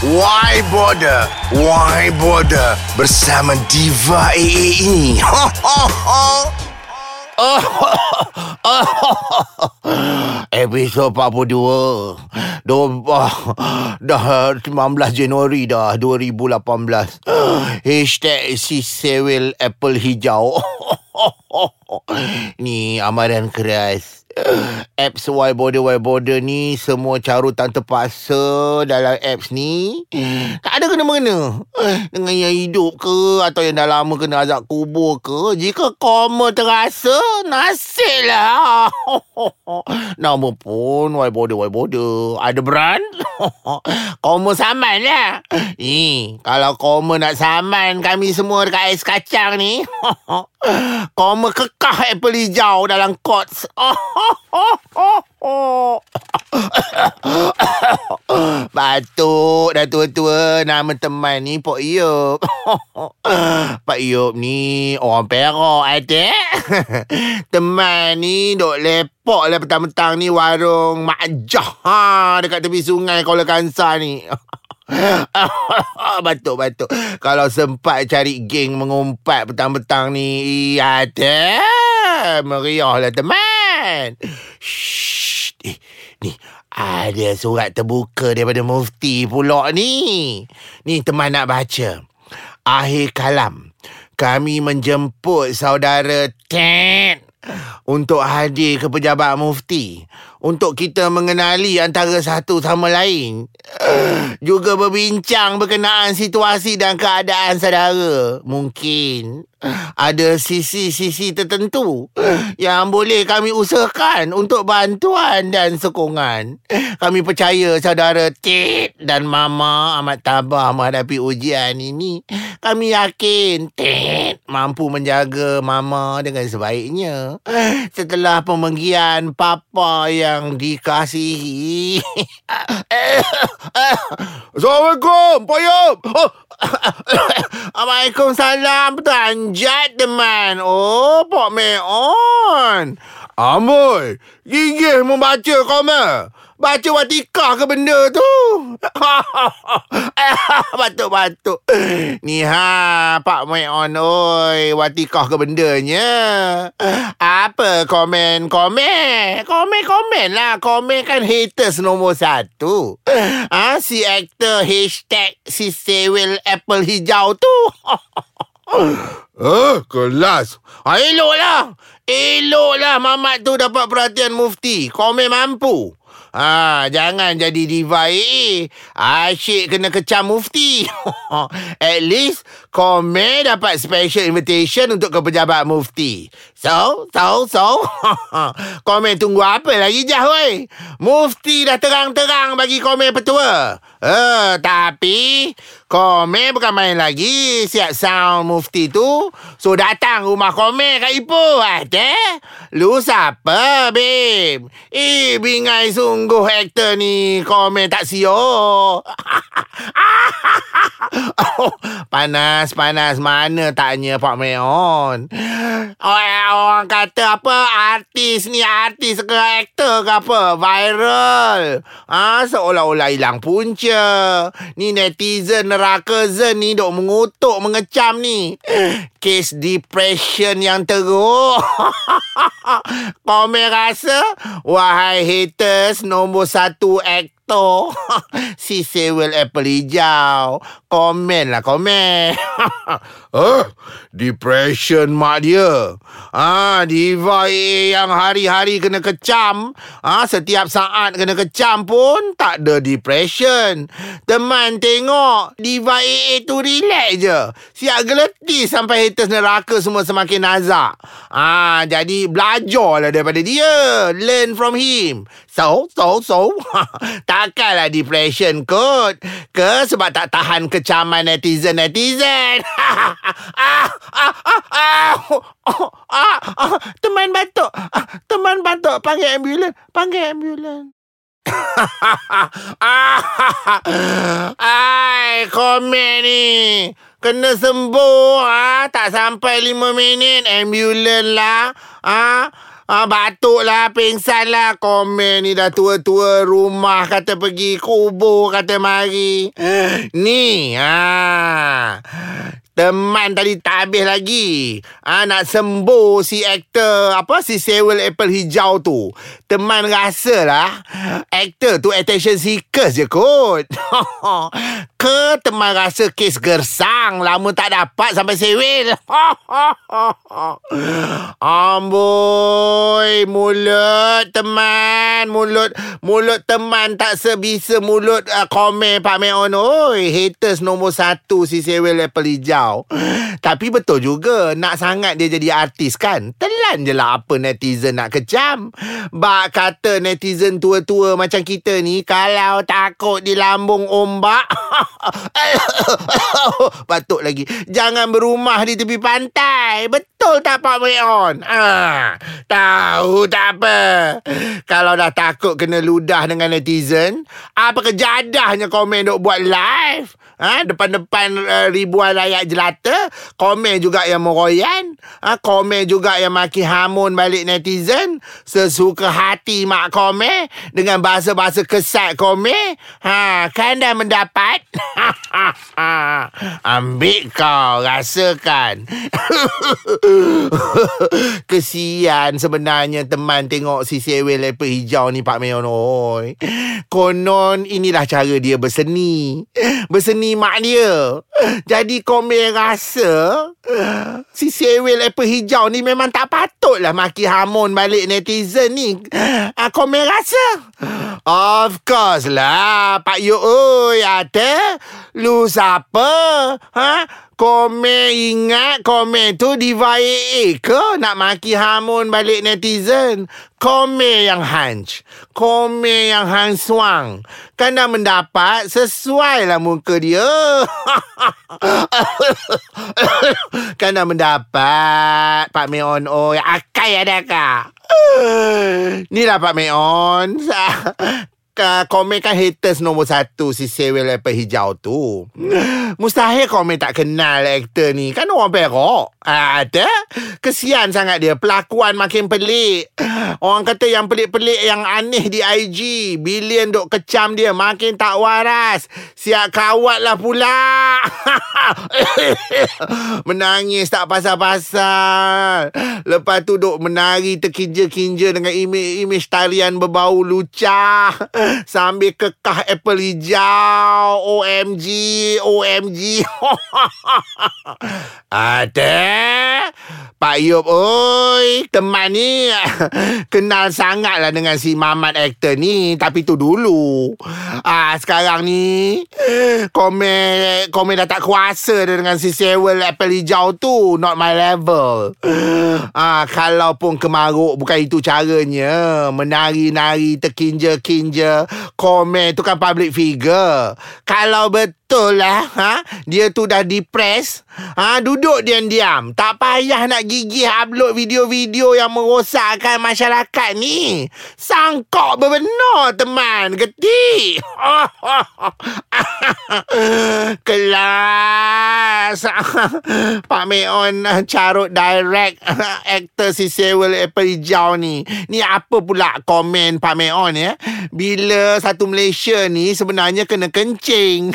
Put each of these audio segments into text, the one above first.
Why Border? Why Border? Bersama Diva AA ini. Ho, ho, ho. Episod 42 Dah, dah 19 Januari dah 2018 Hashtag si sewel apple hijau Ni amaran keras Apps Y Border Y Border ni Semua carutan terpaksa Dalam apps ni. Tak ada kena-mengena Dengan yang hidup ke Atau yang dah lama kena azab kubur ke Jika koma terasa Nasib lah. Nama pun Y Border Y Border Ada brand Koma saman lah. Ni Kalau koma nak saman Kami semua dekat ais kacang ni Koma kekah apple hijau dalam kots. Batuk dah tua-tua nama teman ni Pak Iop. Pak Iop ni orang Perak ada. teman ni duk lepok lah petang-petang ni warung Mak Jah ha, dekat tepi sungai Kuala Kansar ni. Batuk-batuk Kalau sempat cari geng mengumpat petang-petang ni Ada Meriah lah teman. Shh, eh, Ni. Ada surat terbuka daripada mufti pula ni. Ni teman nak baca. Akhir kalam Kami menjemput saudara Ted untuk hadir ke pejabat mufti untuk kita mengenali antara satu sama lain juga berbincang berkenaan situasi dan keadaan saudara mungkin ada sisi-sisi tertentu yang boleh kami usahakan untuk bantuan dan sokongan. Kami percaya saudara Tit dan Mama amat tabah menghadapi ujian ini. Kami yakin Tit mampu menjaga Mama dengan sebaiknya setelah pemenggian Papa yang dikasihi. Assalamualaikum, Pak Yop. Oh, Waalaikumsalam Tanjat teman Oh Pak Meon Amboi, gigih membaca komen. Baca watikah ke benda tu? Batuk-batuk Ni ha Pak Meon Oi. Watikah ke bendanya? Apa komen-komen Komen-komen lah. Komen kan haters nombor satu. Ha, Si aktor hashtag Si sewel apple hijau tu. Eh, kelas. Ha, eloklah. Eloklah Mamat tu dapat perhatian mufti. Komen mampu. Ha, jangan jadi diva AA. Asyik kena kecam mufti. At least, Komen dapat special invitation untuk ke pejabat mufti. So, so, so. Komen tunggu apa lagi jah, woi? Mufti dah terang-terang bagi Komen petua. Uh, tapi, Komen bukan main lagi. Siap sound mufti tu. So, datang rumah Komen kat Ipoh. Ada? Lu siapa, babe? Eh, bingai sungguh aktor ni. Komen tak siok. panas, panas. Mana tanya Pak Meon? Orang, orang kata apa? Artis ni, artis ke aktor ke apa? Viral. Ah, ha, seolah-olah hilang punca. Ni netizen neraka zen ni dok mengutuk, mengecam ni. Kes depression yang teruk. Komen rasa, wahai haters nombor satu aktor. Si sewel apple hijau. Komen lah komen Eh, depression mak dia. Ah, diva AA yang hari-hari kena kecam, ah setiap saat kena kecam pun tak ada depression. Teman tengok, diva AA tu relax je. Siap geleti sampai haters neraka semua semakin nazak. Ah, jadi belajarlah daripada dia. Learn from him. So, so, so. Takkanlah depression kot. Ke sebab tak tahan kecaman netizen-netizen. ah, ah, ah, ah, oh, ah, ah, teman batuk, ah, teman batuk, panggil ambulan, panggil ambulan. Ai, komen ni. Kena sembuh ah, tak sampai lima minit ambulan lah. Ah, Ah, batuk lah, pingsan lah. Komen ni dah tua-tua rumah kata pergi kubur kata mari. Ni, ah. Teman tadi tak habis lagi. Ah nak sembuh si aktor apa si Sewell Apple hijau tu. Teman rasa lah aktor tu attention seekers je kot. Ke teman rasa kes gersang lama tak dapat sampai Sewell. Amboi mulut teman mulut mulut teman tak sebisa mulut uh, komen Pak Meon oi haters nombor satu si Sewell Apple hijau tau Tapi betul juga Nak sangat dia jadi artis kan Telan je lah apa netizen nak kecam. Bak kata netizen tua-tua macam kita ni Kalau takut di lambung ombak Batuk lagi. Jangan berumah di tepi pantai. Betul tak Pak Meon? Ah, tahu tak apa? Kalau dah takut kena ludah dengan netizen Apa kejadahnya komen duk buat live ha, Depan-depan uh, ribuan rakyat jelata Komen juga yang meroyan ha, Komen juga yang maki hamun balik netizen Sesuka hati mak komen Dengan bahasa-bahasa kesat komen. Ha, Kan dah mendapat. Ambil kau rasakan. Kesian sebenarnya teman tengok si Sewel leper hijau ni Pak Meon. Konon inilah cara dia berseni. Berseni mak dia. Jadi komen rasa si Sewel apple hijau ni memang tak patut lah maki hamun balik netizen ni. Uh, komen rasa. Of course lah. Pak Yu oi ada. Lu siapa? Ha? Komen ingat komen tu Diva AA ke nak maki hamun balik netizen? Komen yang hunch. Komen yang hansuang. Kan dah mendapat sesuai lah muka dia. kan dah mendapat Pak Meon. Oh, akai adakah? Ni lah Pak Meon uh, komen kan haters nombor satu si Sewell Apple hijau tu. Mustahil komen tak kenal aktor ni. Kan orang perok. Uh, ada. Kesian sangat dia. Pelakuan makin pelik. Orang kata yang pelik-pelik yang aneh di IG. Bilion duk kecam dia. Makin tak waras. Siap kawat lah pula. Menangis tak pasal-pasal. Lepas tu duk menari terkinja-kinja dengan imej-imej tarian berbau lucah. Sambil kekah apple hijau. OMG OMG Ada? Pak Yop oi Teman ni Kenal sangat lah dengan si Mamat aktor ni. Tapi tu dulu. Ah Sekarang ni Komen Komen dah tak kuasa dengan si Sewell apple hijau tu. Not my level. Ah Kalau pun kemaruk Bukan itu caranya. Menari-nari Terkinja-kinja komen tu kan public figure. Kalau betul lah, ha, dia tu dah depres, ha, duduk diam-diam. Tak payah nak gigih upload video-video yang merosakkan masyarakat ni. Sangkok berbenar, teman. Getik. Kelas. Pak Meon carut direct aktor si Sewell Apple Hijau ni. Ni apa pula komen Pak Meon ya? Bila satu Malaysia ni sebenarnya kena kencing.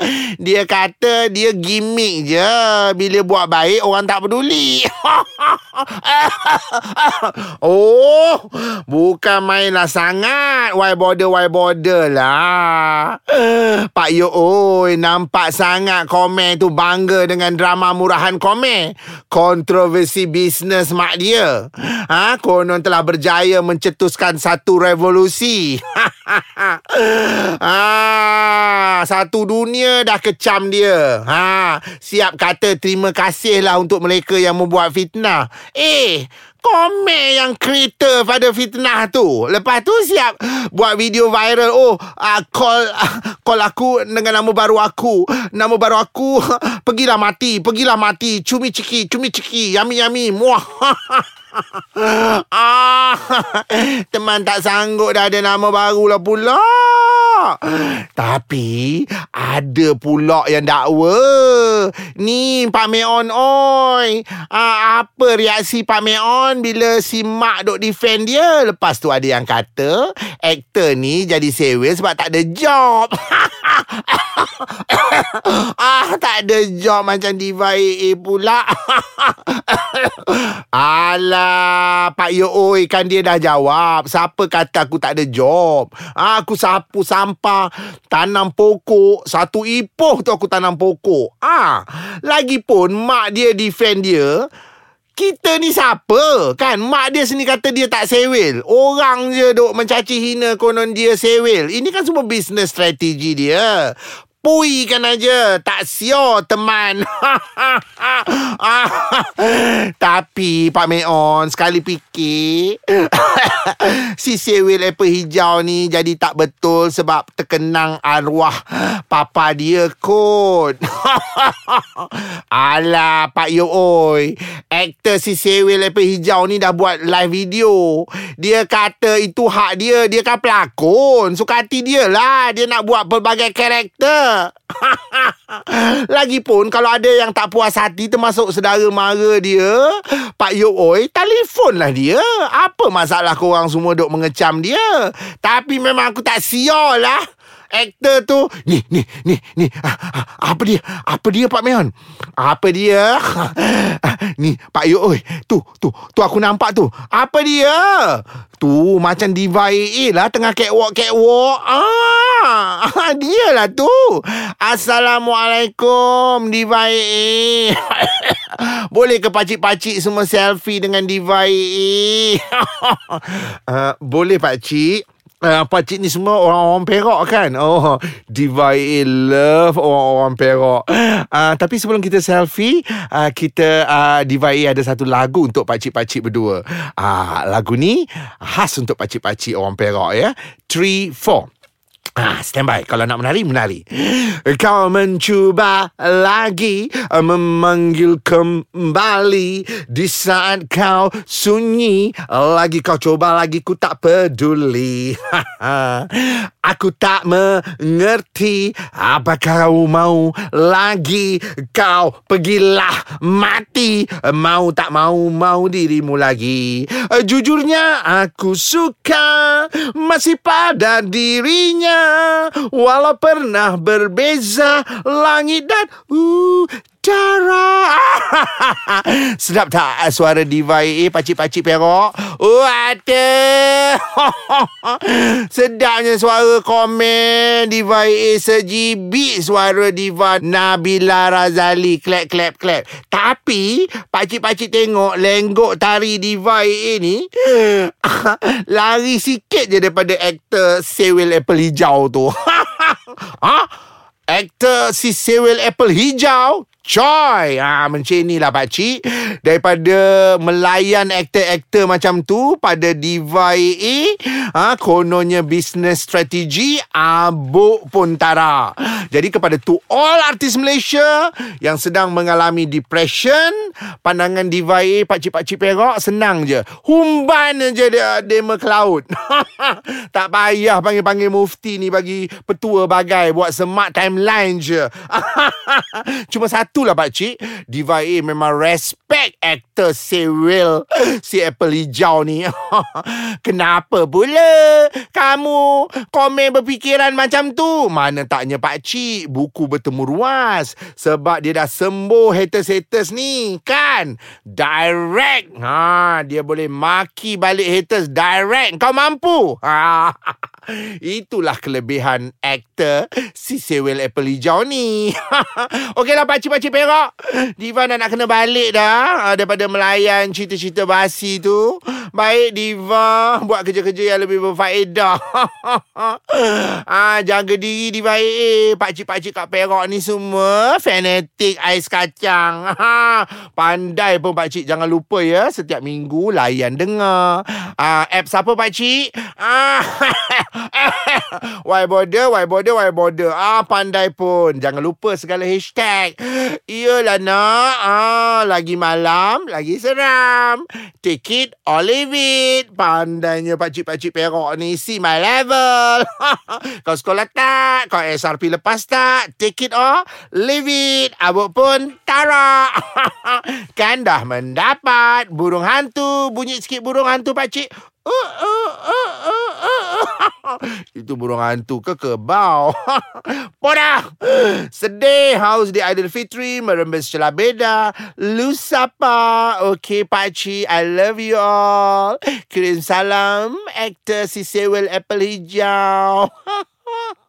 dia kata dia gimmick je. Bila buat baik orang tak peduli. oh, bukan mainlah sangat. Why border, why border lah. Pak Yo, oi, nampak sangat komen tu bangga dengan drama murahan komen. Kontroversi bisnes mak dia. Ha, konon telah berjaya mencetuskan satu revolusi. ah, satu dunia dah kecam dia. Ha, siap kata terima kasih lah untuk mereka yang membuat fitnah. Eh, komen yang kereta pada fitnah tu. Lepas tu siap buat video viral. Oh, uh, call uh, call aku dengan nama baru aku. Nama baru aku. Pergilah mati, pergilah mati. Cumi ciki, cumi ciki. Yami yami. Muah. ah, teman tak sanggup dah ada nama baru lah pula. Tapi ada pula yang dakwa. Ni Pak Meon oi. Ah, apa reaksi Pak Meon bila si Mak duk defend dia? Lepas tu ada yang kata aktor ni jadi sewel sebab tak ada job. ah, tak ada job macam Diva AA pula. Alah, Pak Yo Oi kan dia dah jawab. Siapa kata aku tak ada job? Ah, aku sapu sampah, tanam pokok, satu ipoh tu aku tanam pokok. Ah, lagipun mak dia defend dia, kita ni siapa? Kan mak dia sini kata dia tak sewel. Orang je duk mencaci hina konon dia sewel. Ini kan semua business strategi dia. Pui kan aja. Tak sio teman. Tapi Pak Meon Sekali fikir Si sewil apple hijau ni Jadi tak betul Sebab terkenang arwah Papa dia kot. Alah Pak Yo Oi. Aktor si sewil apple hijau ni Dah buat live video. Dia kata itu hak dia. Dia kan pelakon. Suka hati dia lah. Dia nak buat pelbagai karakter Lagipun kalau ada yang tak puas hati termasuk saudara mara dia, Pak Yok Oi, telefonlah dia. Apa masalah korang semua duk mengecam dia? Tapi memang aku tak sial lah. Aktor tu Ni ni ni ni Apa dia? Apa dia Pak Meon? Apa dia? Ni Pak Yok oi Tu tu Tu aku nampak tu. Apa dia? Tu macam diva AA lah Tengah catwalk catwalk. Ah Dia lah tu. Assalamualaikum Diva AA Boleh ke pakcik-pakcik semua selfie dengan Diva AA uh, Boleh pakcik. Uh, pakcik ni semua orang-orang Perak kan? Oh Diva AA love orang-orang Perak. Uh, Tapi sebelum kita selfie uh, Kita uh, Diva AA ada satu lagu Untuk pakcik-pakcik berdua. Uh, Lagu ni Khas untuk pakcik-pakcik orang Perak ya. 3, 4 Ah, standby. Kalau nak menari, menari. Kau mencuba lagi memanggil kembali di saat kau sunyi. Lagi kau coba lagi, ku tak peduli. Aku tak mengerti apa kau mau lagi. Kau pergilah mati. Mau tak mau, mau dirimu lagi. Jujurnya aku suka masih pada dirinya. Walau pernah berbeza langit dan udara. Sedap tak suara diva AA pacik-pacik perok? Ada. Sedapnya suara komen diva AA sejibit suara diva Nabila Razali. Clap, clap, clap. Tapi pacik-pacik tengok lenggok tari diva AA ni lari sikit je daripada aktor Sewell Apple Hijau tu. ha? Aktor si Sewell Apple Hijau Choi. Ha, Macam inilah pakcik Daripada Melayan aktor-aktor macam tu Pada Diva AA ha, Kononnya Business strategi Abuk pun tara Jadi kepada tu All artis Malaysia Yang sedang mengalami Depression Pandangan Diva AA Pakcik-pakcik perak Senang je. Humban je dia Dema Cloud Tak payah Panggil-panggil mufti ni Bagi petua bagai Buat smart timeline je. Cuma satu itulah pakcik Diva A memang respect actor Cyril. Si Apple Hijau ni. Kenapa pula Kamu komen berfikiran macam tu? Mana taknya pakcik Buku bertemu ruas. Sebab dia dah sembuh haters-haters ni. Kan? Direct. Ha, Dia boleh maki balik haters Direct. Kau mampu? ha. Itulah kelebihan aktor si Sewell Apple ni. Okeylah pakcik-pakcik perak. Diva dah nak kena balik dah. Uh, daripada melayan cerita-cerita basi tu. Baik Diva. Buat kerja-kerja yang lebih berfaedah. ah, jaga diri Diva AA. Pakcik-pakcik kat perak ni semua. Fanatik ais kacang. Pandai pun pakcik. Jangan lupa ya. Setiap minggu layan dengar. Ah, apps apa pakcik? Ah, why bother, why bother, why bother. Ah, pandai pun. Jangan lupa segala hashtag. Iyalah nak. Ah, lagi malam, lagi seram. Take it or leave it. Pandainya pakcik-pakcik perok ni. See my level. kau sekolah tak? Kau SRP lepas tak? Take it or leave it. Abuk pun tarak. kan dah mendapat burung hantu. Bunyi sikit burung hantu pakcik. Uh, uh, uh, uh. Itu burung hantu ke kebau Podah Sedih. Haus di Aidilfitri Merembes celah beda. Lu siapa Okay pakcik I love you all. Kirim salam. Aktor si Sewell Apple Hijau